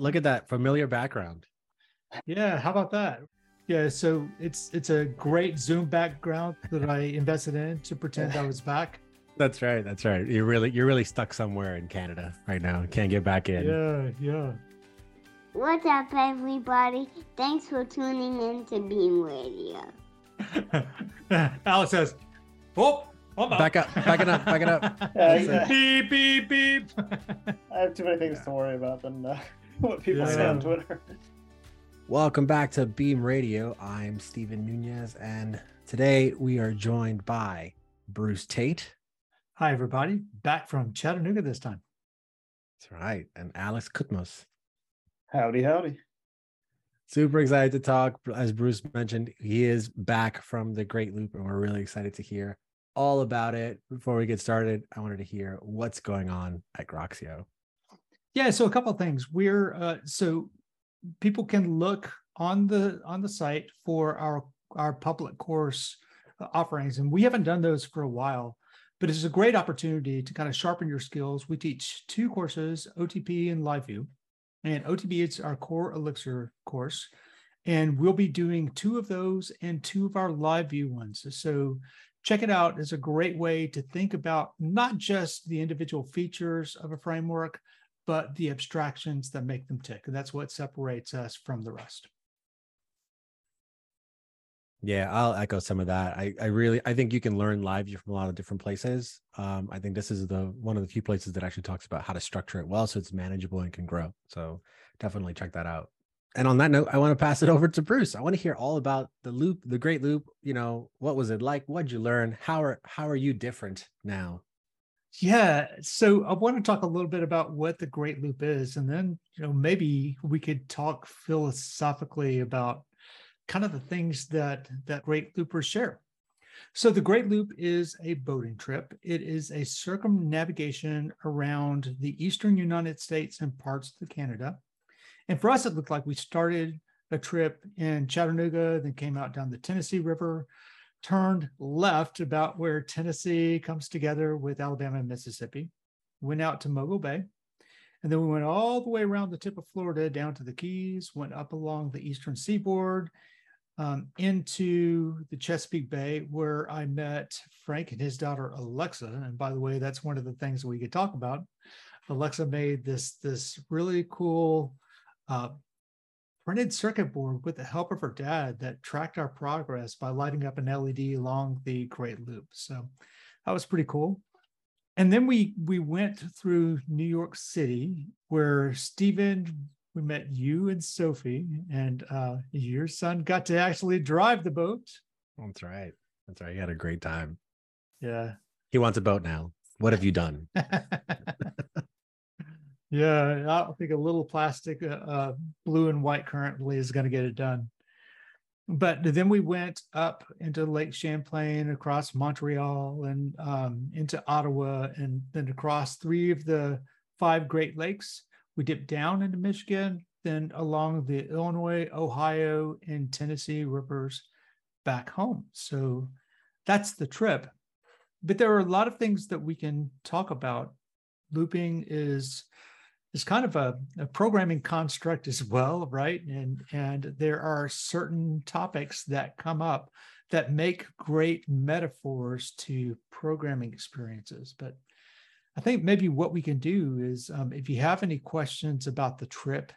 look at that familiar background. Yeah, how about that? Yeah, so it's it's a great Zoom background that I invested in to pretend I was back. That's right. That's right. You're really you're really stuck somewhere in Canada right now. Can't get back in. Yeah, yeah. What's up, everybody? Thanks for tuning in to Beam Radio. Alex says, "Oh, I'm. Back up, back it up, back it up. Yeah, yeah. beep beep beep. I have too many things to worry about than uh, what people say on Twitter. Welcome back to Beam Radio. I'm Steven Nunez, and today we are joined by Bruce Tate. Hi, everybody. Back from Chattanooga this time. That's right, and Alex Koutmos. Howdy, howdy. Super excited to talk. As Bruce mentioned, he is back from the Great Loop, and we're really excited to hear all about it. Before we get started, I wanted to hear what's going on at Groxio. Yeah, so a couple of things. We're uh, so people can look on the on the site for our our public course uh, offerings, and we haven't done those for a while, but it's a great opportunity to kind of sharpen your skills. We teach two courses, OTP and LiveView, and OTP is our core Elixir course, and we'll be doing two of those and two of our LiveView ones. So check it out. It's a great way to think about not just the individual features of a framework but the abstractions that make them tick. And that's what separates us from the rest. Yeah, I'll echo some of that. I, I really I think you can learn live from a lot of different places. Um, I think this is the one of the few places that actually talks about how to structure it well so it's manageable and can grow. So definitely check that out. And on that note, I want to pass it over to Bruce. I want to hear all about the loop, the great loop. You know, what was it like? What'd you learn? How are how are you different now? Yeah. So I want to talk a little bit about what the Great Loop is. And then, you know, maybe we could talk philosophically about kind of the things that that Great Loopers share. So the Great Loop is a boating trip. It is a circumnavigation around the eastern United States and parts of Canada. And for us, it looked like we started a trip in Chattanooga, then came out down the Tennessee River, turned left about where Tennessee comes together with Alabama and Mississippi, went out to Mobile Bay, and then we went all the way around the tip of Florida down to the Keys, went up along the eastern seaboard um, into the Chesapeake Bay, where I met Frank and his daughter Alexa. And by the way, that's one of the things we could talk about. Alexa made this this really cool uh, printed circuit board with the help of her dad that tracked our progress by lighting up an LED along the Great Loop. So that was pretty cool. And then we we went through New York City, where Steven, we met you and Sophie, and uh, your son got to actually drive the boat. That's right. That's right. He had a great time. Yeah. He wants a boat now. What have you done? yeah, I think a little plastic, uh, uh, blue and white currently is going to get it done. But then we went up into Lake Champlain, across Montreal, and um, into Ottawa, and then across three of the five Great Lakes. We dipped down into Michigan, then along the Illinois, Ohio, and Tennessee rivers back home. So that's the trip. But there are a lot of things that we can talk about. Looping is is kind of a, a programming construct as well, right? And and there are certain topics that come up that make great metaphors to programming experiences. But I think maybe what we can do is, um, if you have any questions about the trip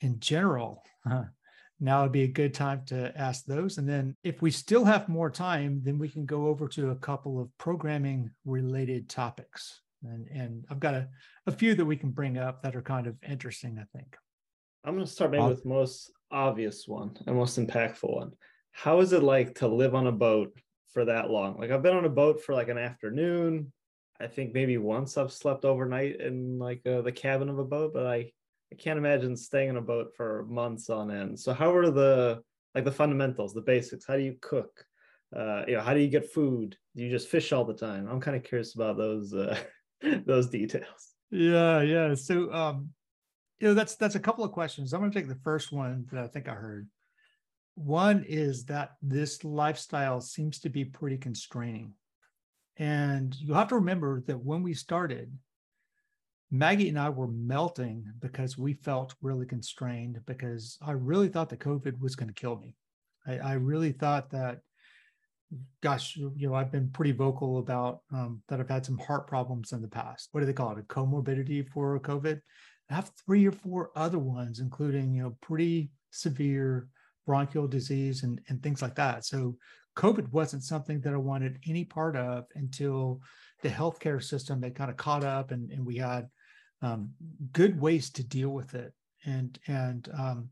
in general, now would be a good time to ask those. And then if we still have more time, then we can go over to a couple of programming related topics. And, and I've got a, a few that we can bring up that are kind of interesting, I think. I'm going to start maybe I'll- with most obvious one and most impactful one. How is it like to live on a boat for that long? Like I've been on a boat for like an afternoon. I think maybe once I've slept overnight in like uh, the cabin of a boat, but I I can't imagine staying in a boat for months on end. So how are the like the fundamentals, the basics? How do you cook? Uh, you know, how do you get food? Do you just fish all the time? I'm kind of curious about those uh, those details. Yeah, yeah. So um, you know, that's that's a couple of questions. I'm gonna take the first one that I think I heard. One is that this lifestyle seems to be pretty constraining. And you have to remember that when we started, Maggie and I were melting because we felt really constrained because I really thought that COVID was going to kill me. I, I, really thought that, gosh, you know, I've been pretty vocal about um, that I've had some heart problems in the past. What do they call it? A comorbidity for COVID. I have three or four other ones, including, you know, pretty severe bronchial disease and, and things like that. So COVID wasn't something that I wanted any part of until the healthcare system had kind of caught up and, and we had um, good ways to deal with it. And, and um,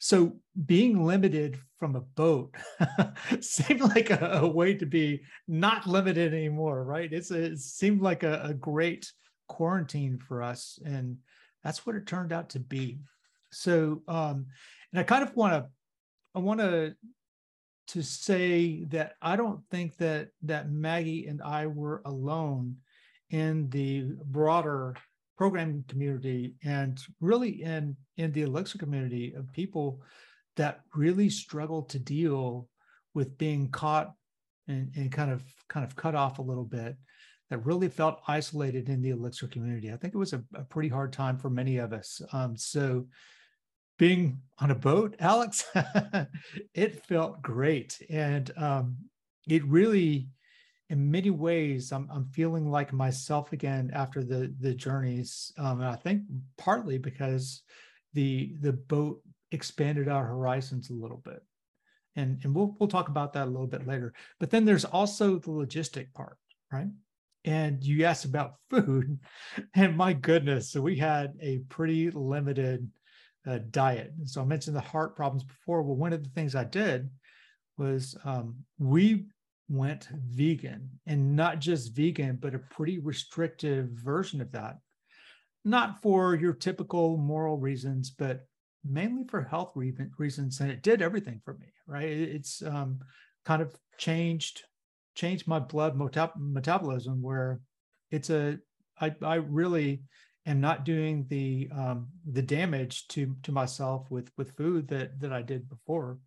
so being limited from a boat seemed like a, a, way to be not limited anymore, right? It's a, it seemed like a, a great quarantine for us. And that's what it turned out to be. So, um, and I kind of want to, I want to to say that I don't think that that Maggie and I were alone in the broader programming community and really in in the Elixir community of people that really struggle to deal with being caught and, and kind of kind of cut off a little bit that really felt isolated in the Elixir community. I think it was a, a pretty hard time for many of us. Um, so being on a boat, Alex, it felt great. And um, it really, in many ways, I'm, I'm feeling like myself again after the, the journeys. Um, and I think partly because the, the boat expanded our horizons a little bit. And, and we'll, we'll talk about that a little bit later. But then there's also the logistic part, right? And you asked about food, and my goodness, so we had a pretty limited uh, diet. So I mentioned the heart problems before. Well, one of the things I did was um, we went vegan and not just vegan, but a pretty restrictive version of that. Not for your typical moral reasons, but mainly for health re- reasons. And it did everything for me, right? It's um, kind of changed changed my blood metabolism where it's a I, I really am not doing the um, the damage to to myself with with food that that I did before.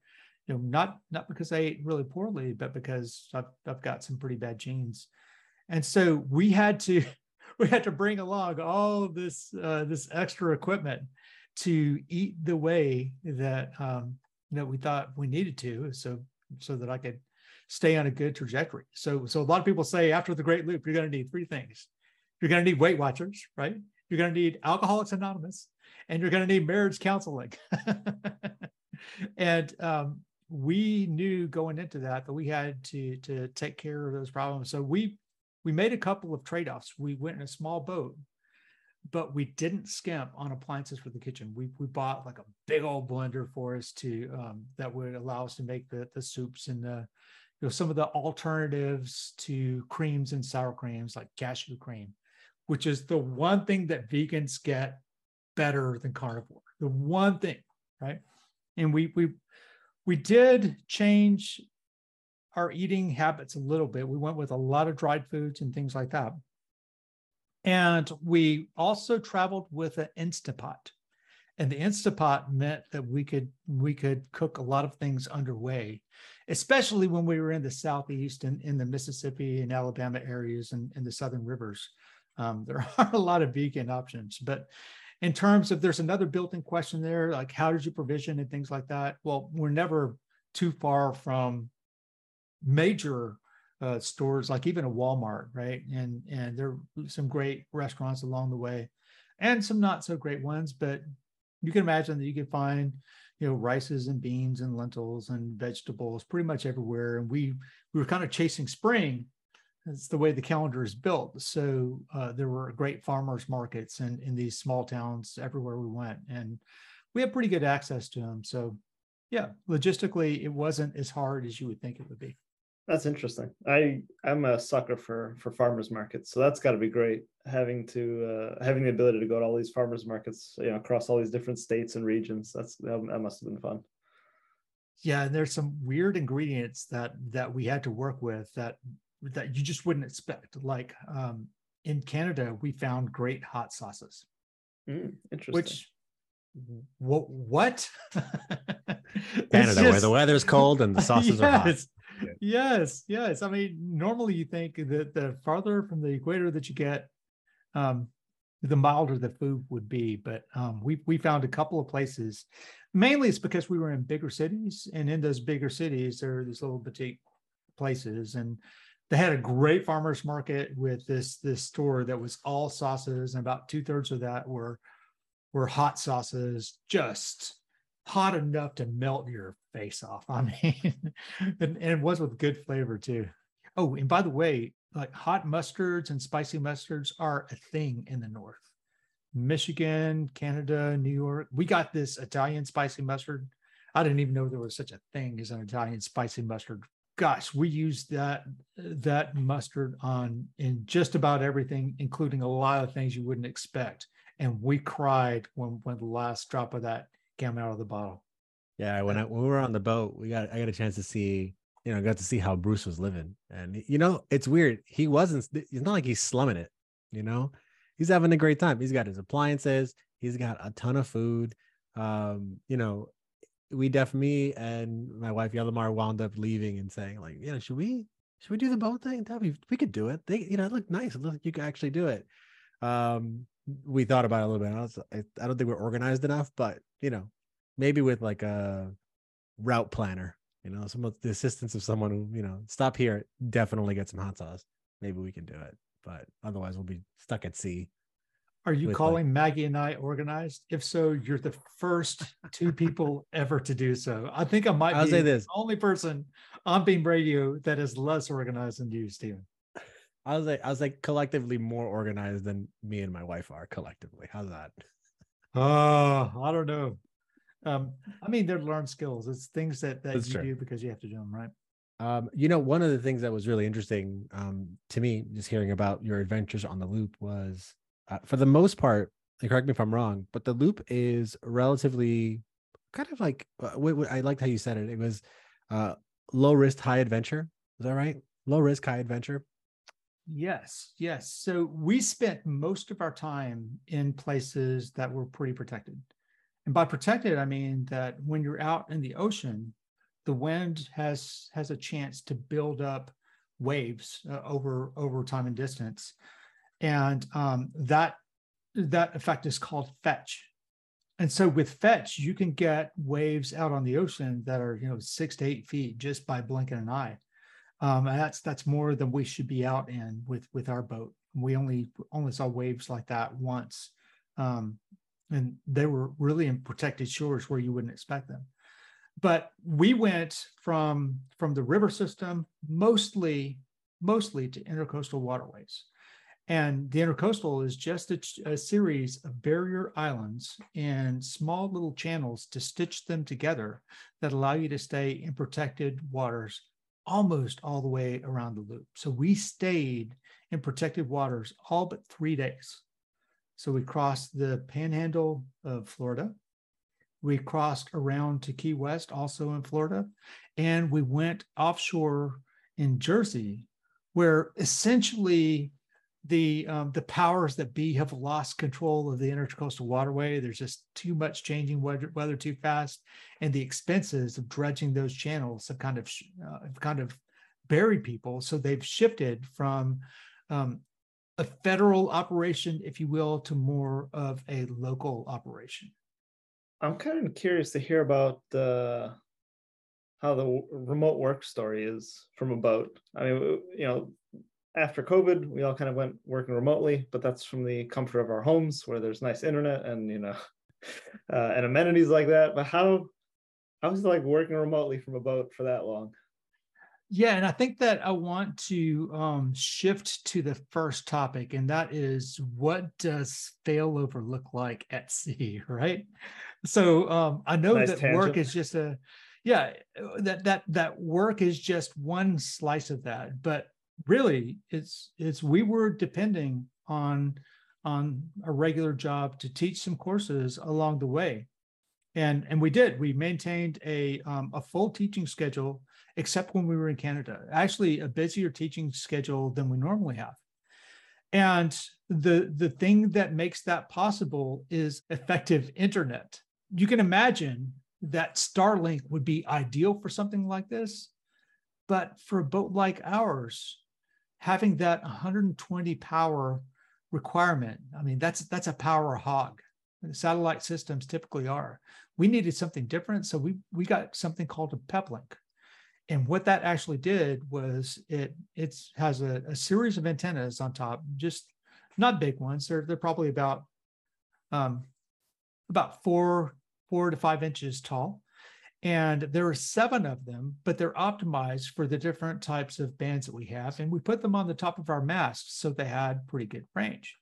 You know, not not because I ate really poorly, but because I've I've got some pretty bad genes, and so we had to we had to bring along all this uh, this extra equipment to eat the way that um, we thought we needed to, so so that I could stay on a good trajectory. So so a lot of people say after the Great Loop, you're going to need three things. You're going to need Weight Watchers, right? You're going to need Alcoholics Anonymous, and you're going to need marriage counseling. and um, we knew going into that that we had to to take care of those problems. So we we made a couple of trade offs. We went in a small boat, but we didn't skimp on appliances for the kitchen. We we bought like a big old blender for us to um, that would allow us to make the the soups and the you know some of the alternatives to creams and sour creams like cashew cream which is the one thing that vegans get better than carnivore. The one thing, right? And we we we did change our eating habits a little bit. We went with a lot of dried foods and things like that. And we also traveled with an Instapot. And the Instapot meant that we could we could cook a lot of things underway, especially when we were in the southeast and in the Mississippi and Alabama areas and, and the southern rivers. Um, there are a lot of vegan options, but in terms of there's another built-in question there, like how did you provision and things like that? Well, we're never too far from major uh, stores, like even a Walmart, right? And and there are some great restaurants along the way, and some not so great ones. But you can imagine that you can find, you know, rices and beans and lentils and vegetables pretty much everywhere. And we we were kind of chasing spring, it's the way the calendar is built. So uh, there were great farmers markets in, in these small towns everywhere we went, and we had pretty good access to them. So yeah, logistically, it wasn't as hard as you would think it would be. That's interesting. I I'm a sucker for for farmers markets, so that's got to be great having to uh, having the ability to go to all these farmers markets, you know, across all these different states and regions. That's that, that must have been fun. Yeah, and there's some weird ingredients that that we had to work with that that you just wouldn't expect. Like um, in Canada, we found great hot sauces. Mm, interesting. Which what what Canada, just, where the weather's cold and the sauces yes, are hot. Yes, yes. I mean, normally you think that the farther from the equator that you get, um, the milder the food would be. But um, we we found a couple of places. Mainly, it's because we were in bigger cities, and in those bigger cities, there are these little boutique places, and they had a great farmers market with this this store that was all sauces, and about two thirds of that were were hot sauces, just hot enough to melt your face off. I mean, and, and it was with good flavor too. Oh, and by the way, like hot mustards and spicy mustards are a thing in the north. Michigan, Canada, New York. We got this Italian spicy mustard. I didn't even know there was such a thing as an Italian spicy mustard. Gosh, we used that that mustard on in just about everything, including a lot of things you wouldn't expect. And we cried when when the last drop of that came out of the bottle. Yeah, when I when we were on the boat, we got I got a chance to see you know, got to see how Bruce was living. And you know, it's weird. He wasn't it's not like he's slumming it, you know. He's having a great time. He's got his appliances, he's got a ton of food. Um, you know, we def me and my wife Yelamar wound up leaving and saying, like, you know, should we should we do the boat thing? We, we could do it. They, you know, it looked nice. It looked like you could actually do it. Um, we thought about it a little bit. I, was, I, I don't think we're organized enough, but you know, maybe with like a route planner you know, some of the assistance of someone who, you know, stop here, definitely get some hot sauce. Maybe we can do it. But otherwise we'll be stuck at sea. Are you calling like, Maggie and I organized? If so, you're the first two people ever to do so. I think I might I'll be say this. the only person on Beam Radio that is less organized than you, Steven. I was like, I was like collectively more organized than me and my wife are collectively. How's that? Oh, I don't know. Um, I mean, they're learned skills. It's things that that That's you true. do because you have to do them, right? Um, you know, one of the things that was really interesting um, to me, just hearing about your adventures on the loop, was uh, for the most part, and correct me if I'm wrong, but the loop is relatively kind of like uh, I liked how you said it. It was uh, low risk, high adventure. Is that right? Low risk, high adventure. Yes, yes. So we spent most of our time in places that were pretty protected. And by protected, I mean that when you're out in the ocean, the wind has has a chance to build up waves uh, over over time and distance, and um, that that effect is called fetch. And so with fetch, you can get waves out on the ocean that are you know six to eight feet just by blinking an eye. Um, and that's that's more than we should be out in with with our boat. We only only saw waves like that once um, and they were really in protected shores where you wouldn't expect them but we went from from the river system mostly mostly to intercoastal waterways and the intercoastal is just a, a, series of barrier islands and small little channels to stitch them together that allow you to stay in protected waters almost all the way around the loop. So we stayed in protected waters all but three days. So we crossed the panhandle of Florida. We crossed around to Key West, also in Florida, and we went offshore in Jersey, where essentially the um, the powers that be have lost control of the intercoastal waterway. There's just too much changing weather, weather too fast, and the expenses of dredging those channels have kind of uh, have kind of buried people. So they've shifted from um, a federal operation, if you will, to more of a local operation. I'm kind of curious to hear about the how the remote work story is from a boat. I mean, you know, after COVID, we all kind of went working remotely, but that's from the comfort of our homes where there's nice internet and you know, uh, and amenities like that. But how how was it like working remotely from a boat for that long? Yeah, and I think that I want to um, shift to the first topic, and that is what does failover look like at sea, right? So um, I know nice that tangent. work is just a, yeah, that that that work is just one slice of that, but really, it's it's we were depending on on a regular job to teach some courses along the way, and and we did. We maintained a um, a full teaching schedule except when we were in Canada. Actually, a busier teaching schedule than we normally have. And the, the thing that makes that possible is effective internet. You can imagine that Starlink would be ideal for something like this. But for a boat like ours, having that 120 power requirement. I mean, that's that's a power hog. Satellite systems typically are. We needed something different, so we we got something called a peplink. And what that actually did was it it's has a, a series of antennas on top, just not big ones. They're they're probably about um, about four four to five inches tall, and there are seven of them, but they're optimized for the different types of bands that we have. And we put them on the top of our masts so they had pretty good range.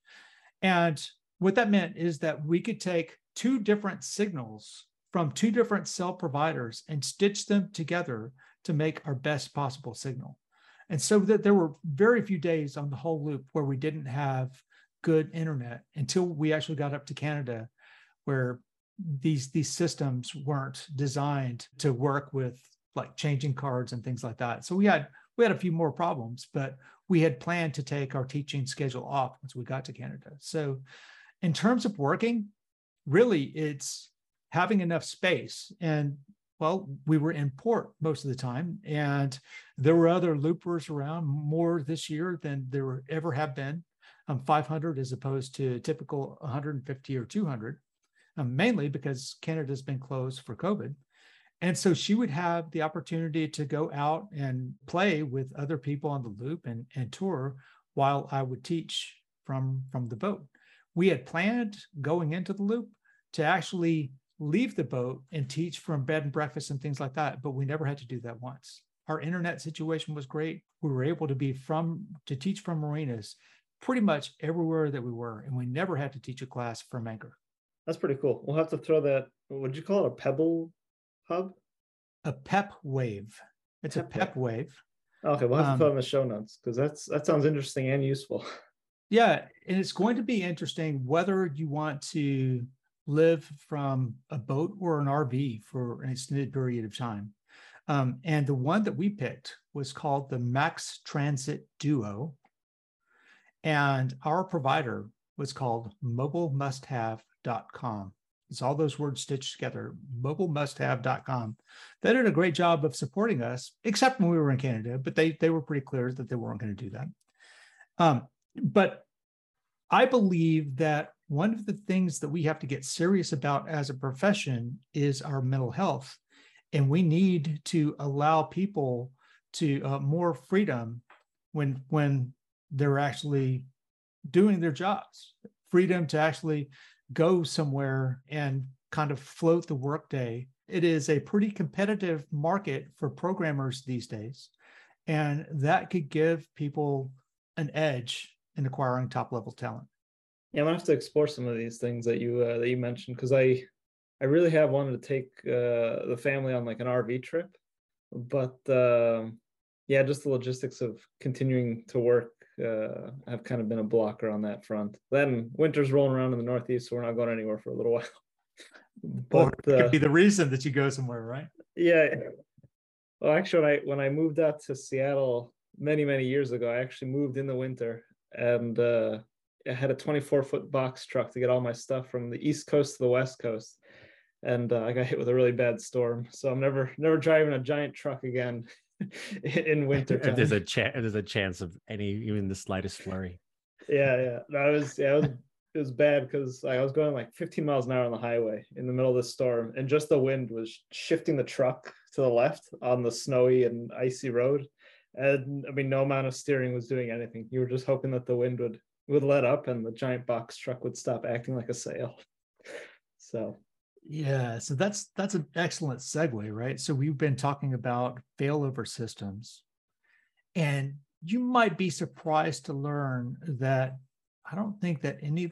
And what that meant is that we could take two different signals from two different cell providers and stitch them together to make our best possible signal. And so that there were very few days on the whole loop where we didn't have good internet until we actually got up to Canada, where these these systems weren't designed to work with like changing cards and things like that. So we had we had a few more problems, but we had planned to take our teaching schedule off once we got to Canada. So in terms of working, really it's having enough space and well, we were in port most of the time, and there were other loopers around more this year than there ever have been. Um, 500 as opposed to typical 150 or 200 um, mainly because Canada's been closed for COVID. And so she would have the opportunity to go out and play with other people on the loop and, and tour while I would teach from, from the boat. We had planned going into the loop to actually leave the boat and teach from bed and breakfast and things like that, but we never had to do that once. Our internet situation was great. We were able to be from to teach from marinas pretty much everywhere that we were, and we never had to teach a class from anchor. That's pretty cool. We'll have to throw that. Would you call it a pebble hub? A pep wave. It's pep a Pepwave. wave. Okay, we'll have to um, put in the show notes because that's that sounds interesting and useful. Yeah, and it's going to be interesting whether you want to live from a boat or an RV for an extended period of time. Um, and the one that we picked was called the Max Transit Duo. And our provider was called mobilemusthave.com. It's all those words stitched together, mobilemusthave.com. They did a great job of supporting us, except when we were in Canada, but they, they were pretty clear that they weren't going to do that. Um, but I believe that one of the things that we have to get serious about as a profession is our mental health. And we need to allow people to uh, more freedom when when they're actually doing their jobs freedom to actually go somewhere and kind of float the workday. It is a pretty competitive market for programmers these days and that could give people an edge in acquiring top level talent. Yeah i'm gonna have to explore some of these things that you uh, that you mentioned because i i really have wanted to take uh, the family on like an rv trip but uh, yeah just the logistics of continuing to work uh, have kind of been a blocker on that front. Then winter's rolling around in the Northeast, so we're not going anywhere for a little while. but uh, be the reason that you go somewhere, right? Yeah. Well, actually, when I when I moved out to Seattle many many years ago, I actually moved in the winter, and uh, I had a 24 foot box truck to get all my stuff from the East Coast to the West Coast, and uh, I got hit with a really bad storm. So I'm never never driving a giant truck again. in winter. If there's a chance, there's a chance of any even the slightest flurry. Yeah, yeah, that was yeah, it was it was bad because I was going like 15 miles an hour on the highway in the middle of the storm, and just the wind was shifting the truck to the left on the snowy and icy road. And I mean, no amount of steering was doing anything. You were just hoping that the wind would would let up and the giant box truck would stop acting like a sail. So yeah, so that's that's an excellent segue, right? So we've been talking about failover systems, and you might be surprised to learn that I don't think that any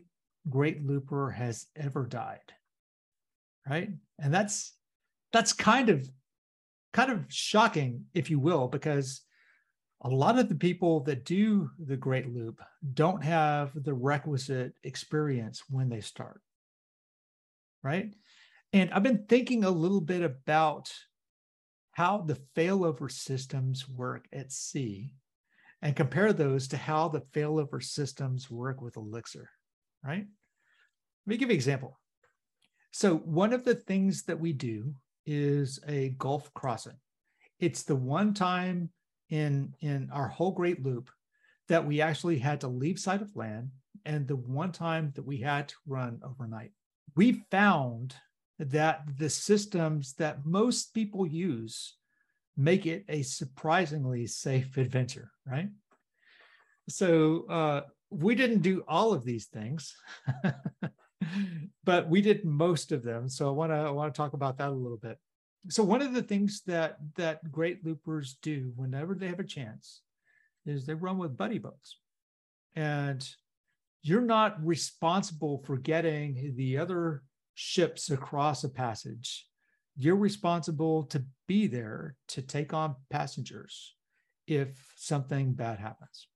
great looper has ever died, right? And that's that's kind of kind of shocking, if you will, because a lot of the people that do the great loop don't have the requisite experience when they start right and I've been thinking a little bit about how the failover systems work at sea and compare those to how the failover systems work with Elixir, right? Let me give you an example. So, one of the things that we do is a Gulf crossing. It's the one time in, in our whole Great Loop that we actually had to leave sight of land, and the one time that we had to run overnight. We found that the systems that most people use make it a surprisingly safe adventure, right? So uh, we didn't do all of these things, but we did most of them. So I want to I want to talk about that a little bit. So one of the things that that great loopers do whenever they have a chance is they run with buddy boats, and you're not responsible for getting the other ships across a passage. You're responsible to be there to take on passengers if something bad happens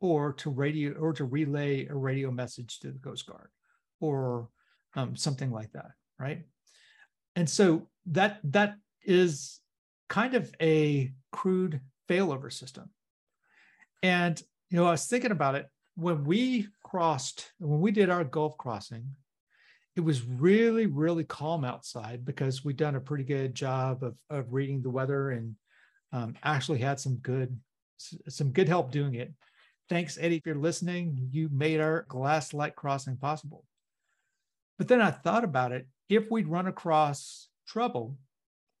or to radio or to relay a radio message to the Coast Guard or um, something like that, right? And so that that is kind of a crude failover system. And you know, I was thinking about it when we crossed, when we did our Gulf crossing, it was really, really calm outside because we'd done a pretty good job of, of reading the weather and um, actually had some good some good help doing it. Thanks, Eddie, if you're listening. You made our glass light crossing possible. But then I thought about it. If we'd run across trouble,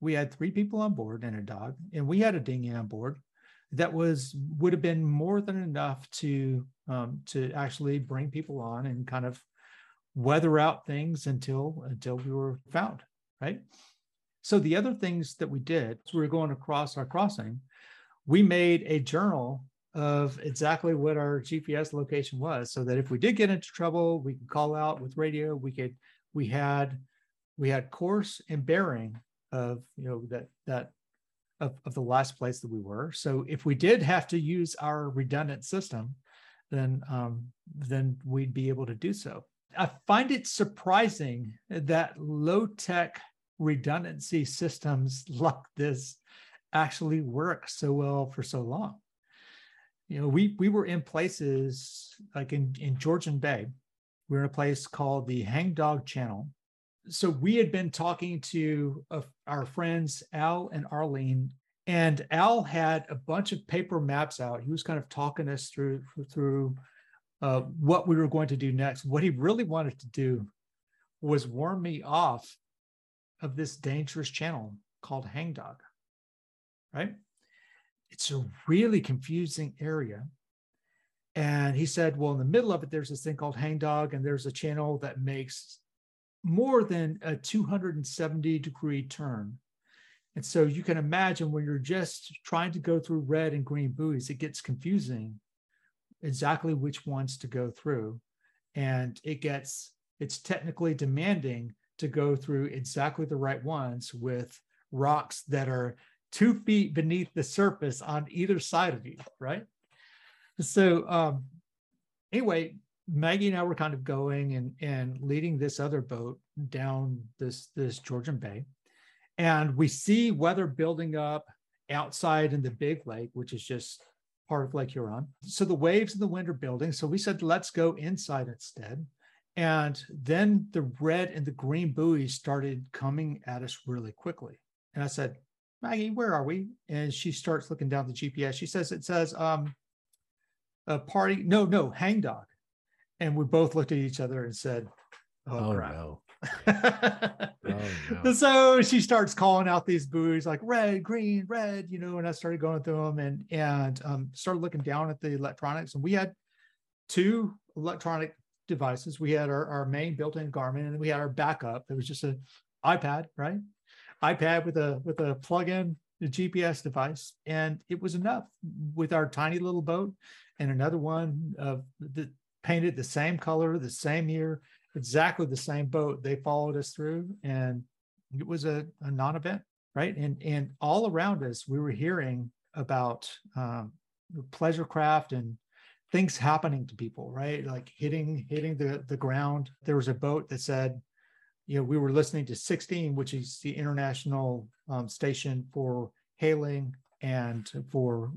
we had three people on board and a dog, and we had a dinghy on board that was would have been more than enough to um, to actually bring people on and kind of weather out things until until we were found right so the other things that we did as we were going across our crossing we made a journal of exactly what our GPS location was so that if we did get into trouble, we could call out with radio. We could, we had, we had course and bearing of, you know, that, that of, of the last place that we were. So if we did have to use our redundant system, then, um, then we'd be able to do so. I find it surprising that low tech redundancy systems like this actually work so well for so long you know, we we were in places like in in Georgian Bay. We were in a place called the Hangdog Channel. So we had been talking to uh, our friends Al and Arlene, and Al had a bunch of paper maps out. He was kind of talking us through through uh, what we were going to do next. What he really wanted to do was warn me off of this dangerous channel called Hangdog, right? it's a really confusing area. And he said, well, in the middle of it, there's this thing called Hangdog, and there's a channel that makes more than a 270 degree turn. And so you can imagine when you're just trying to go through red and green buoys, it gets confusing exactly which ones to go through. And it gets, it's technically demanding to go through exactly the right ones with rocks that are two feet beneath the surface on either side of you, right? So um, anyway, Maggie and I were kind of going and and leading this other boat down this this Georgian Bay, and we see weather building up outside in the big lake, which is just part of Lake Huron. So the waves and the wind are building. So we said, let's go inside instead. And then the red and the green buoys started coming at us really quickly. And I said, Maggie, where are we? And she starts looking down the GPS. She says, it says, um, a party. No, no, hangdog. And we both looked at each other and said, oh, Oh, crap. no. Oh, no. So she starts calling out these buoys like red, green, red, you know, and I started going through them and and um, started looking down at the electronics. And we had two electronic devices. We had our, our main built-in Garmin and we had our backup. It was just an iPad, right? iPad with a with a plug-in GPS device, and it was enough with our tiny little boat and another one of the painted the same color, the same year, exactly the same boat. They followed us through, and it was a, a non-event, right? And and all around us, we were hearing about um, pleasure craft and things happening to people, right? Like hitting hitting the the ground. There was a boat that said you know, we were listening to 16, which is the international um, station for hailing and for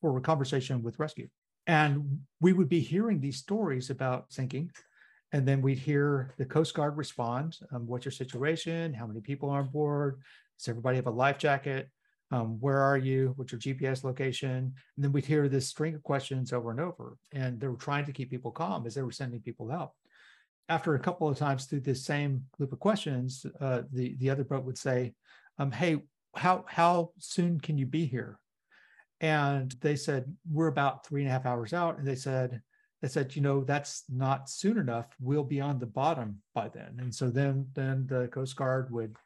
for a conversation with rescue. And we would be hearing these stories about sinking, and then we'd hear the Coast Guard respond. Um, What's your situation? How many people are on board? Does everybody have a life jacket? um, where are you? What's your GPS location? And then we'd hear this string of questions over and over. And they were trying to keep people calm as they were sending people out. After a couple of times through this same loop of questions, uh, the, the other boat would say, um, hey, how, how soon can you be here? And they said, we're about three and a half hours out. And they said, they said, you know, that's not soon enough. We'll be on the bottom by then. And so then, then the Coast Guard would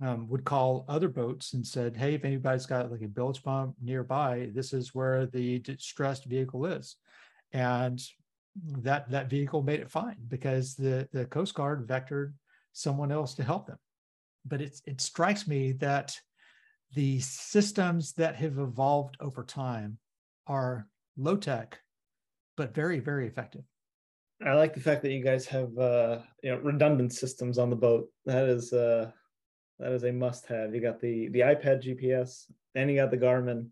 um, would call other boats and said, "Hey, if anybody's got like a bilge pump nearby, this is where the distressed vehicle is," and that that vehicle made it fine because the the Coast Guard vectored someone else to help them. But it it strikes me that the systems that have evolved over time are low tech, but very very effective. I like the fact that you guys have uh, you know redundant systems on the boat. That is uh, that is a must-have. You got the the iPad GPS, and you got the Garmin.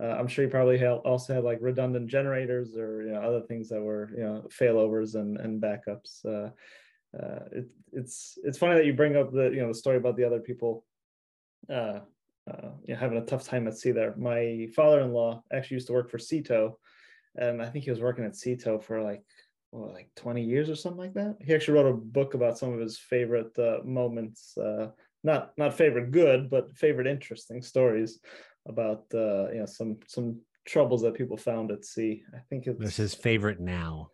Uh, I'm sure you probably have also had like redundant generators or you know other things that were you know failovers and and backups. Uh, uh, it, it's it's funny that you bring up the you know the story about the other people uh, uh, you know, having a tough time at sea. There, my father-in-law actually used to work for Sea Tow, and I think he was working at Sea Tow for like well, like 20 years or something like that. He actually wrote a book about some of his favorite uh, moments uh, not not favorite good, but favorite interesting stories about uh, you know some some troubles that people found at sea. I think it's this is favorite now.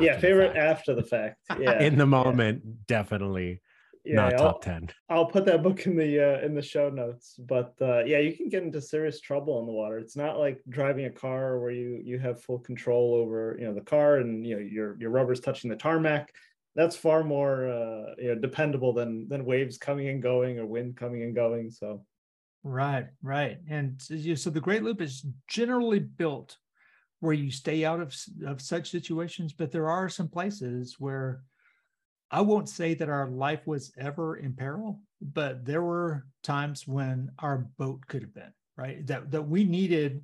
Yeah, favorite after the fact. Yeah, in the moment, yeah. definitely yeah, not I'll, top ten. I'll put that book in the uh, in the show notes. But uh, yeah, you can get into serious trouble in the water. It's not like driving a car where you you have full control over you know the car and you know your your rubber's touching the tarmac that's far more uh, you know dependable than than waves coming and going or wind coming and going. So right, right, and so the Great Loop is generally built where you stay out of of such situations, but there are some places where I won't say that our life was ever in peril, but there were times when our boat could have been right that that we needed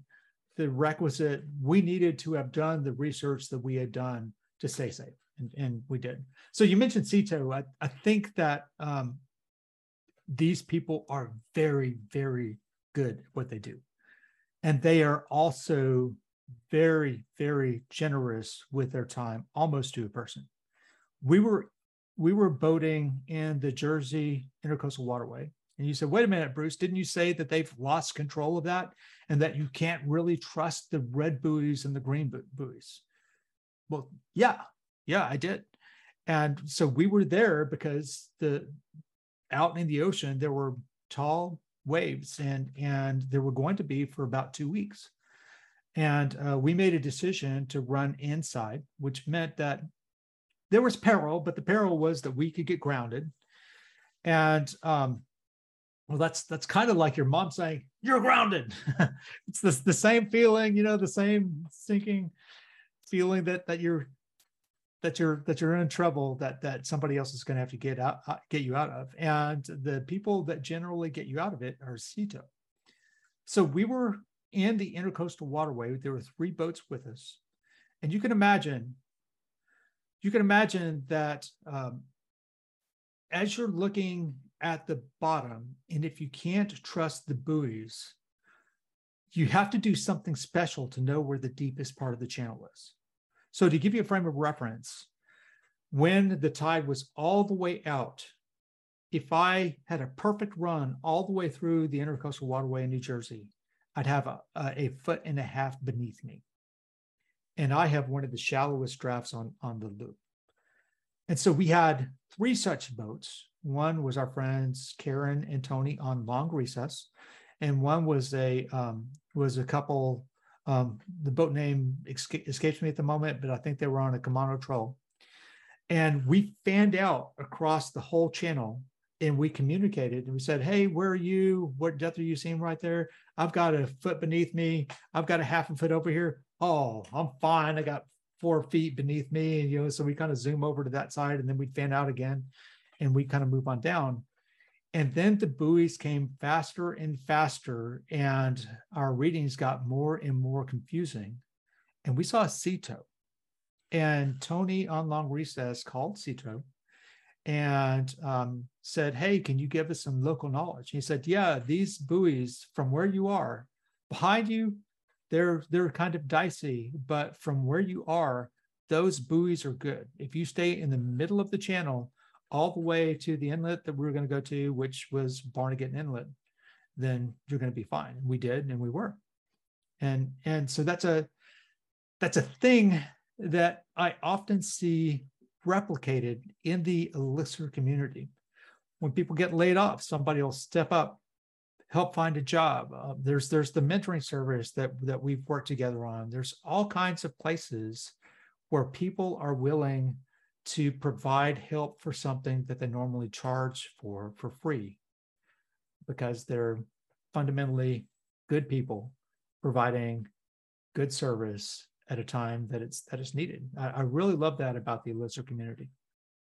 the requisite we needed to have done the research that we had done to stay safe and, and we did. So you mentioned Tow. I, I think that um, these people are very, very good at what they do. And they are also very, very generous with their time, almost to a person. We were we were boating in the Jersey Intercoastal Waterway. And you said, wait a minute, Bruce, didn't you say that they've lost control of that and that you can't really trust the red buoys and the green buoys? Well, yeah, yeah, I did. And so we were there because the out in the ocean there were tall waves and and there were going to be for about two weeks. And uh, we made a decision to run inside, which meant that there was peril, but the peril was that we could get grounded. And um, well, that's that's kind of like your mom saying, "You're grounded." it's the, the same feeling, you know, the same sinking feeling that that you're that you're that you're in trouble that that somebody else is going to have to get out uh, get you out of and the people that generally get you out of it are Sea so we were in the intercoastal waterway there were three boats with us and you can imagine you can imagine that um, as you're looking at the bottom and if you can't trust the buoys you have to do something special to know where the deepest part of the channel is so, to give you a frame of reference, when the tide was all the way out, if I had a perfect run all the way through the intercoastal waterway in New Jersey, I'd have a, a, foot and a half beneath me. And I have one of the shallowest drafts on, on the loop. And so we had three such boats. One was our friends Karen and Tony on long recess, and one was a um, was a couple um, the boat name escapes me at the moment, but I think they were on a Camano troll. And we fanned out across the whole channel and we communicated and we said, Hey, where are you? What depth are you seeing right there? I've got a foot beneath me. I've got a half a foot over here. Oh, I'm fine. I got four feet beneath me. And, you know, so we kind of zoom over to that side and then we'd fan out again and we kind of move on down. And then the buoys came faster and faster, and our readings got more and more confusing. And we saw Sea Tow. And Tony on long recess called Sea Tow. And um, said, Hey, can you give us some local knowledge? He said, Yeah, these buoys from where you are behind you, they're they're kind of dicey, but from where you are, those buoys are good. If you stay in the middle of the channel, all the way to the inlet that we were going to go to, which was Barnegat Inlet, then you're going to be fine. We did, and we were. And and so that's a that's a thing that I often see replicated in the Elixir community. When people get laid off, somebody will step up, help find a job. Uh, there's there's the mentoring service that that we've worked together on. There's all kinds of places where people are willing to provide help for something that they normally charge for for free because they're fundamentally good people providing good service at a time that it's that it's needed. I, I really love that about the Elixir community.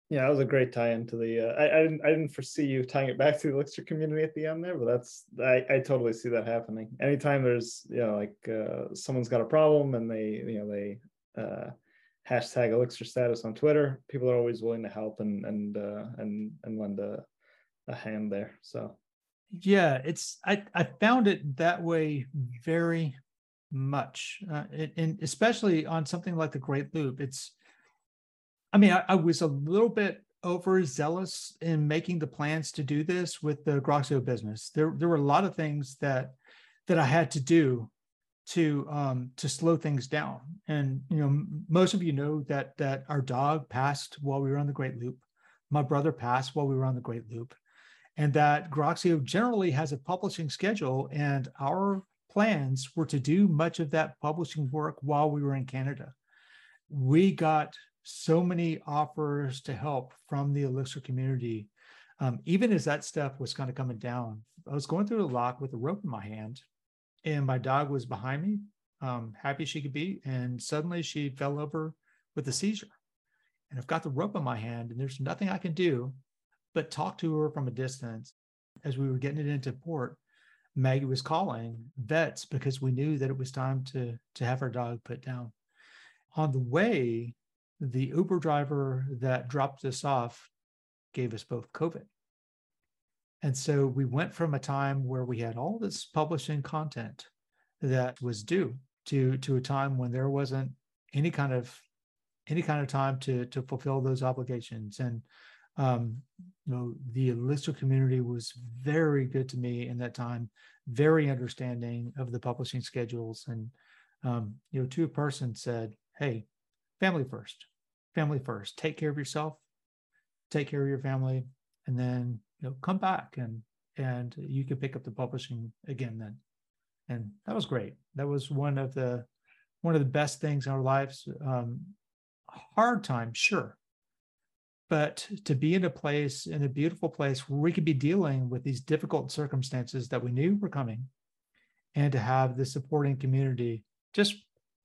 Yeah, that was a great tie into the. Uh, I, I didn't I didn't foresee you tying it back to the Elixir community at the end there, but that's I, I totally see that happening. Anytime there's you know like uh, someone's got a problem and they you know they uh, hashtag Elixir status on Twitter, people are always willing to help and and uh, and and lend a, a hand there. So yeah, it's I I found it that way very much, uh, and especially on something like the Great Loop. It's, I mean, I, I, was a little bit overzealous in making the plans to do this with the Groxio business. There, there were a lot of things that that I had to do to um, to slow things down. And you know, most of you know that that our dog passed while we were on the Great Loop. My brother passed while we were on the Great Loop, and that Groxio generally has a publishing schedule, and our plans were to do much of that publishing work while we were in Canada. We got so many offers to help from the Elixir community. Um, even as that stuff was kind of coming down, I was going through the lock with a rope in my hand, and my dog was behind me, um, happy she could be. And suddenly she fell over with a seizure. And I've got the rope in my hand, and there's nothing I can do but talk to her from a distance as we were getting it into port Maggie was calling vets because we knew that it was time to to have our dog put down. On the way, the Uber driver that dropped us off gave us both COVID. And so we went from a time where we had all this publishing content that was due to to a time when there wasn't any kind of any kind of time to to fulfill those obligations and um, you know, the Elixir community was very good to me in that time, very understanding of the publishing schedules. And, um, you know, a person said, Hey, family first, family first, take care of yourself, take care of your family, and then, you know, come back and, and you can pick up the publishing again then. And that was great. That was one of the, one of the best things in our lives. Um, hard time, sure but to be in a place in a beautiful place where we could be dealing with these difficult circumstances that we knew were coming and to have the supporting community just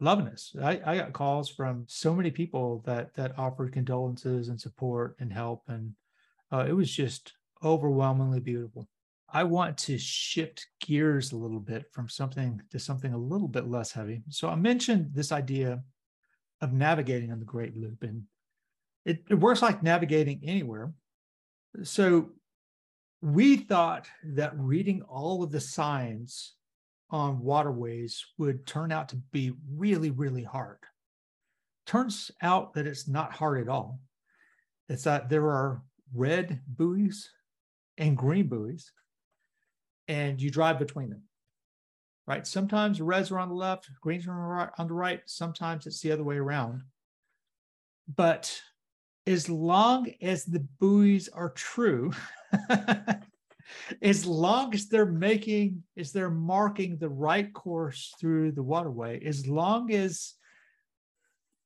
loving us. I, I got calls from so many people that that offered condolences and support and help and uh, it was just overwhelmingly beautiful. I want to shift gears a little bit from something to something a little bit less heavy. So i mentioned this idea of navigating on the great loop and it, it works like navigating anywhere. So we thought that reading all of the signs on waterways would turn out to be really, really hard. Turns out that it's not hard at all. It's that there are red buoys and green buoys, and you drive between them. Right? Sometimes reds are on the left, greens are on the right. Sometimes it's the other way around. But as long as the buoys are true, as long as they're making, as they're marking the right course through the waterway, as long as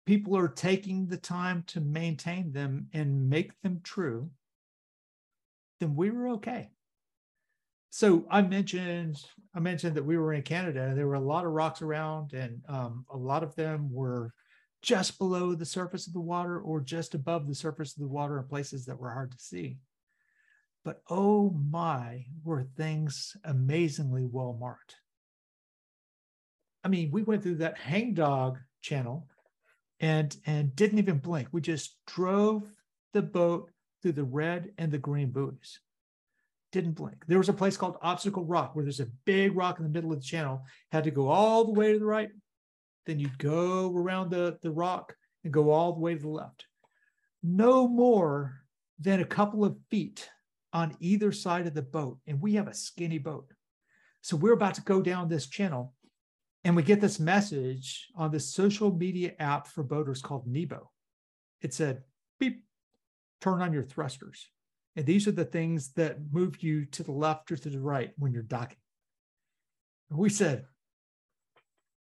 people are taking the time to maintain them and make them true, then we were okay. So I mentioned I mentioned that we were in Canada. And there were a lot of rocks around, and um, a lot of them were just below the surface of the water or just above the surface of the water in places that were hard to see. But oh my, were things amazingly well marked. I mean, we went through that hangdog channel and and didn't even blink. We just drove the boat through the red and the green buoys. Didn't blink. There was a place called Obstacle Rock where there's a big rock in the middle of the channel. Had to go all the way to the right. Then you'd go around the, the rock and go all the way to the left. No more than a couple of feet on either side of the boat. And we have a skinny boat. So we're about to go down this channel and we get this message on this social media app for boaters called Nebo. It said, beep, turn on your thrusters. And these are the things that move you to the left or to the right when you're docking. And we said,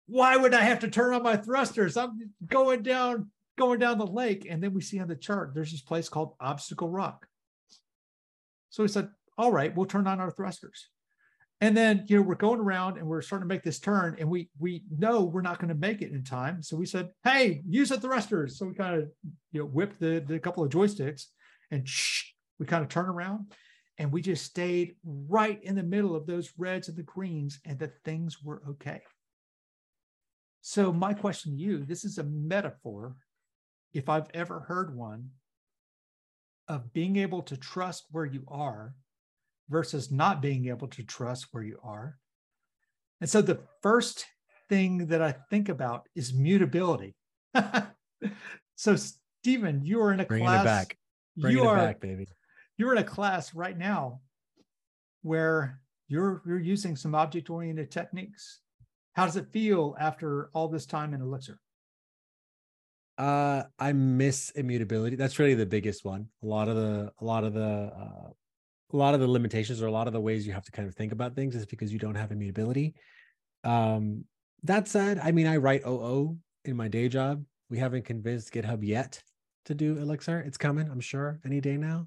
why would I have to turn on my thrusters? I'm going down, going down the lake. And then we see on the chart, there's this place called Obstacle Rock. So we said, all right, we'll turn on our thrusters. And then, you know, we're going around and we're starting to make this turn and we we know we're not going to make it in time. So we said, hey, use the thrusters. So we kind of, you know, whipped the, the couple of joysticks and shh, we kind of turn around and we just stayed right in the middle of those reds and the greens and the things were okay. So my question to you, this is a metaphor, if I've ever heard one, of being able to trust where you are versus not being able to trust where you are. And so the first thing that I think about is mutability. so Steven, you are in a Bringing class. it back. Bringing you it are back, baby. you're in a class right now where you're you're using some object oriented techniques. How does it feel after all this time in Elixir? Uh, I miss immutability. That's really the biggest one. A lot of the, a lot of the, uh, a lot of the limitations or a lot of the ways you have to kind of think about things is because you don't have immutability. Um, that said, I mean, I write OO in my day job. We haven't convinced GitHub yet to do Elixir. It's coming, I'm sure, any day now.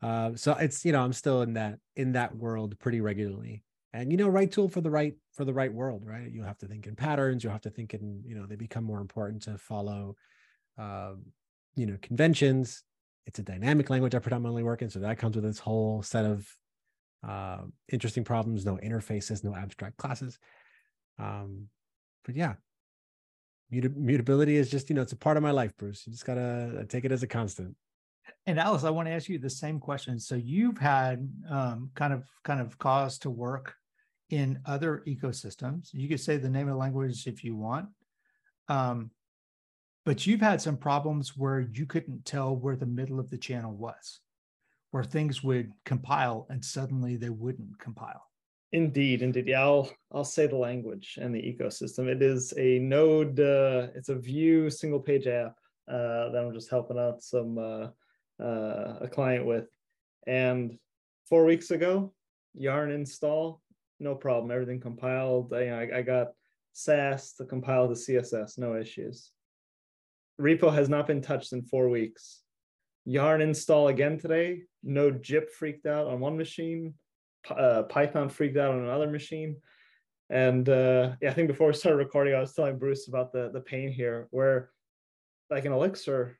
Uh, so it's you know I'm still in that in that world pretty regularly, and you know right tool for the right for the right world, right? You have to think in patterns. You have to think in you know they become more important to follow, um, you know conventions. It's a dynamic language I predominantly work in, so that comes with this whole set of uh, interesting problems. No interfaces, no abstract classes. Um, but yeah, Muta- mutability is just you know it's a part of my life, Bruce. You just gotta take it as a constant. And Alex, I want to ask you the same question. So you've had um, kind of kind of cause to work in other ecosystems. You could say the name of the language if you want, um, but you've had some problems where you couldn't tell where the middle of the channel was, where things would compile and suddenly they wouldn't compile. Indeed, indeed. Yeah, I'll I'll say the language and the ecosystem. It is a Node. Uh, it's a Vue single page app uh, that I'm just helping out some uh, uh, a client with. And four weeks ago, Yarn install, no problem. Everything compiled. I, I, I got Sass to compile the CSS, no issues. Repo has not been touched in four weeks. Yarn install again today. node-gyp freaked out on one machine. Uh, Python freaked out on another machine. And uh, yeah, I think before we started recording, I was telling Bruce about the the pain here, where like in Elixir,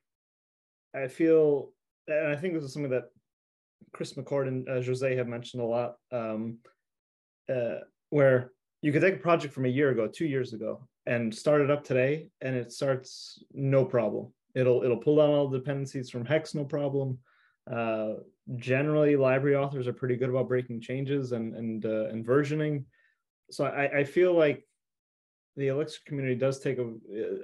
I feel, and I think this is something that Chris McCord and uh, Jose have mentioned a lot, um, uh, where you could take a project from a year ago, two years ago, and start it up today, and it starts no problem. It'll it'll pull down all the dependencies from Hex, no problem. Uh, generally, library authors are pretty good about breaking changes and and uh, and versioning. So I, I feel like the Elixir community does take a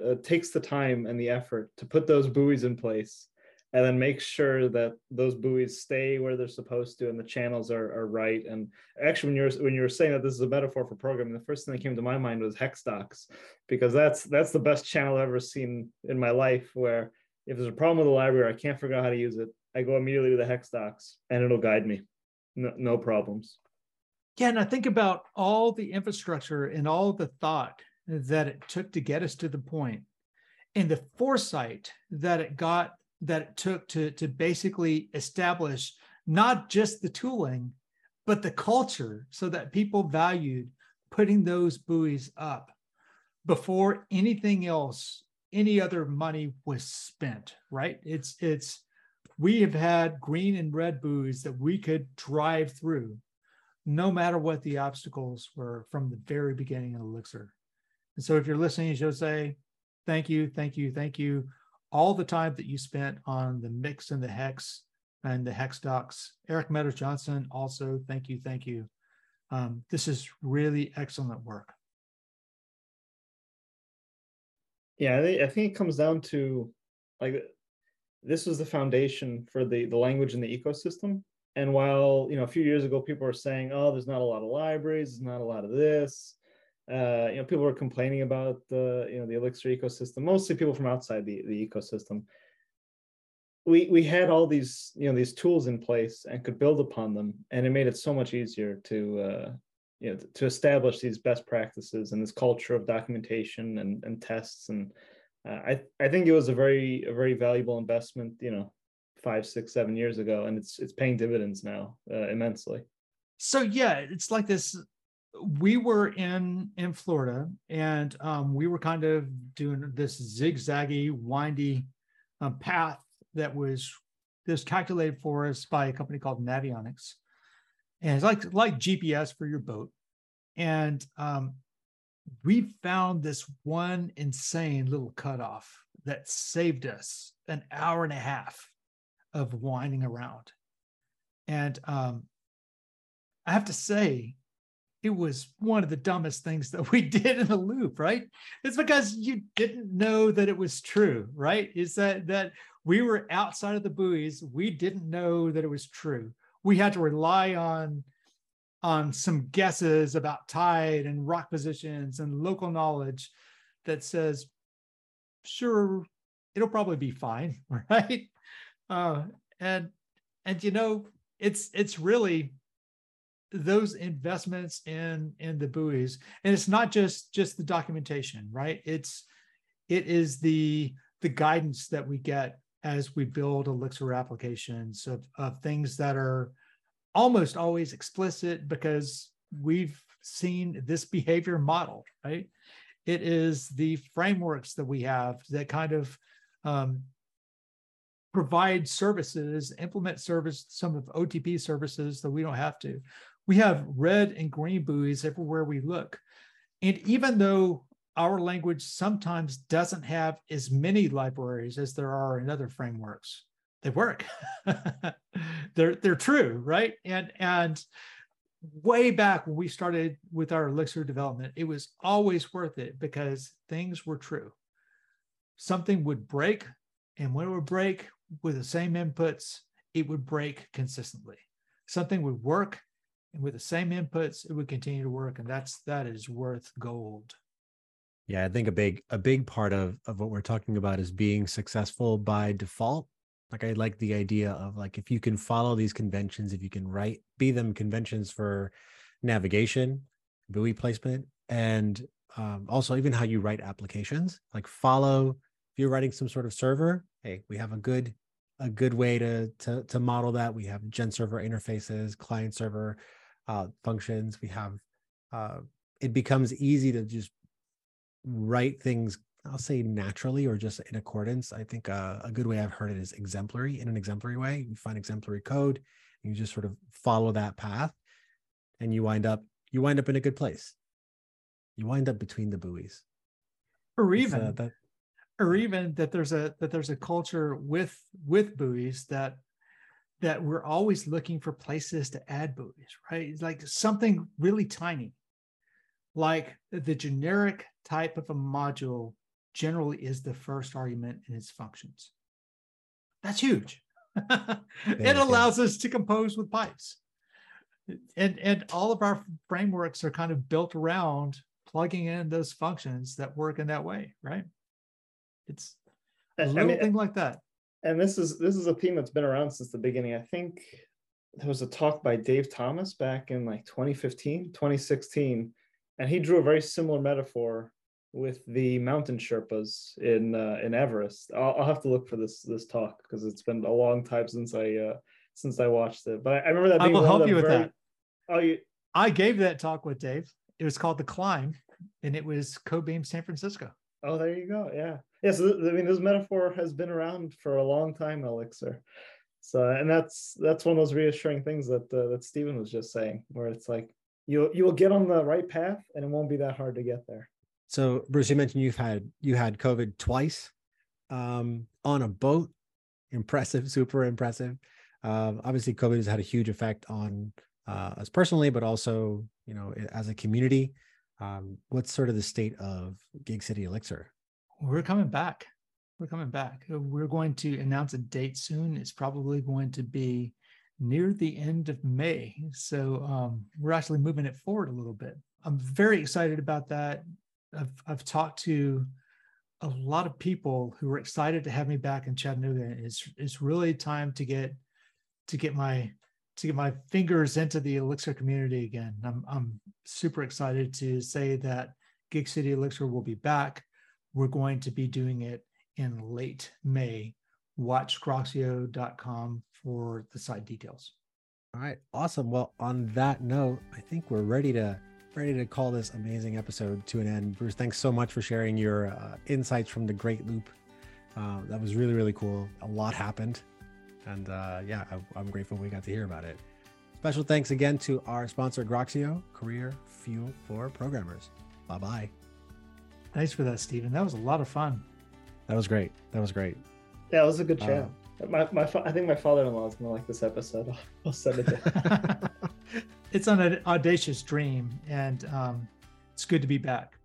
uh, takes the time and the effort to put those buoys in place and then make sure that those buoys stay where they're supposed to and the channels are, are right. And actually when you're when you were saying that this is a metaphor for programming the first thing that came to my mind was hex docs because that's that's the best channel i've ever seen in my life where if there's a problem with the library i can't figure out how to use it. I go immediately to the hex docs and it'll guide me. No, no problems. Yeah, and I think about all the infrastructure and all the thought that it took to get us to the point and the foresight that it got that it took to to basically establish not just the tooling but the culture so that people valued putting those buoys up before anything else any other money was spent right it's it's we have had green and red buoys that we could drive through no matter what the obstacles were from the very beginning of Elixir. And so if you're listening, Jose, thank you, thank you, thank you. All the time that you spent on the mix and the hex and the hex docs. Eric Meadows Jonsson, also thank you, thank you. Um, this is really excellent work. Yeah, I think, it comes down to like this was the foundation for the the language in the ecosystem. And while you know a few years ago people were saying, "Oh, there's not a lot of libraries, there's not a lot of this," uh, you know, people were complaining about the you know the Elixir ecosystem. Mostly people from outside the the ecosystem. We we had all these you know these tools in place and could build upon them, and it made it so much easier to uh, you know to establish these best practices and this culture of documentation and, and tests and uh, I I think it was a very a very valuable investment you know five six seven years ago and it's it's paying dividends now uh, immensely so yeah it's like this we were in in florida and um, we were kind of doing this zigzaggy windy um, path that was this calculated for us by a company called navionics and it's like like GPS for your boat. And um, we found this one insane little cutoff that saved us an hour and a half of winding around. And um, I have to say, it was one of the dumbest things that we did in the loop, right? It's because you didn't know that it was true, right? Is that that we were outside of the buoys, we didn't know that it was true we had to rely on on some guesses about tide and rock positions and local knowledge that says sure it'll probably be fine right uh, and and you know it's it's really those investments in in the buoys and it's not just just the documentation right it's it is the the guidance that we get as we build Elixir applications of, of things that are almost always explicit because we've seen this behavior modeled, right? It is the frameworks that we have that kind of um, provide services, implement service, some of OTP services that we don't have to. We have red and green buoys everywhere we look. And even though our language sometimes doesn't have as many libraries as there are in other frameworks, they work. they're they're true, right? And and way back when we started with our elixir development, it was always worth it because things were true. Something would break, and when it would break with the same inputs, it would break consistently. Something would work, and with the same inputs, it would continue to work, and that's that is worth gold. Yeah, I think a big a big part of of what we're talking about is being successful by default like I like the idea of like if you can follow these conventions, if you can write, be them conventions for navigation, buoy placement, and um, also even how you write applications. Like follow if you're writing some sort of server. Hey, we have a good a good way to to to model that. We have gen server interfaces, client server uh, functions. We have uh, it becomes easy to just write things I'll say naturally or just in accordance. I think uh, a good way I've heard it is exemplary in an exemplary way. You find exemplary code, and you just sort of follow that path, and you wind up you wind up in a good place. You wind up between the buoys, or even uh, that, or even that there's a that there's a culture with with buoys that that we're always looking for places to add buoys, right? It's like something really tiny, like the generic type of a module generally is the first argument in its functions. That's huge. it allows us to compose with pipes. And, and all of our frameworks are kind of built around plugging in those functions that work in that way, right? It's a little I mean, thing like that. And this is this is a theme that's been around since the beginning. I think there was a talk by Dave Thomas back in like 2015, 2016, and he drew a very similar metaphor with the mountain Sherpas in uh, in Everest. I'll, I'll, have to look for this this talk because it's been a long time since I uh, since I watched it. But I, I remember that. I will help you with very... that. Oh, you... I gave that talk with Dave. It was called the Climb, and it was Codebeam San Francisco. Oh, there you go. Yeah, yeah. So I mean, this metaphor has been around for a long time, Elixir. So, and that's that's one of those reassuring things that uh, that Steven was just saying, where it's like you you will get on the right path, and it won't be that hard to get there. So Bruce, you mentioned you've had you had COVID twice um, on a boat. Impressive, super impressive. Um, obviously, COVID has had a huge effect on uh, us personally, but also you know as a community. Um, what's sort of the state of Gig City Elixir? We're coming back. We're coming back. Uh, we're going to announce a date soon. It's probably going to be near the end of May. So um, we're actually moving it forward a little bit. I'm very excited about that. I've, I've talked to a lot of people who are excited to have me back in Chattanooga. It's it's really time to get to get my to get my fingers into the Elixir community again. I'm I'm super excited to say that Gig City Elixir will be back. We're going to be doing it in late May. Watch groxio.com for the site details. All right, awesome. Well, on that note, I think we're ready to ready to call this amazing episode to an end. Bruce, thanks so much for sharing your uh, insights from the Great Loop. Uh, that was really really cool. A lot happened, and uh, yeah, I, I'm grateful we got to hear about it. Special thanks again to our sponsor Groxio, Career Fuel for Programmers. Bye bye. Thanks for that, Steven. That was a lot of fun. That was great. That was great. Yeah, it was a good chat. Uh, my, my, I think my father-in-law is gonna like this episode. I'll, I'll send it to it's an audacious dream, and um, it's good to be back.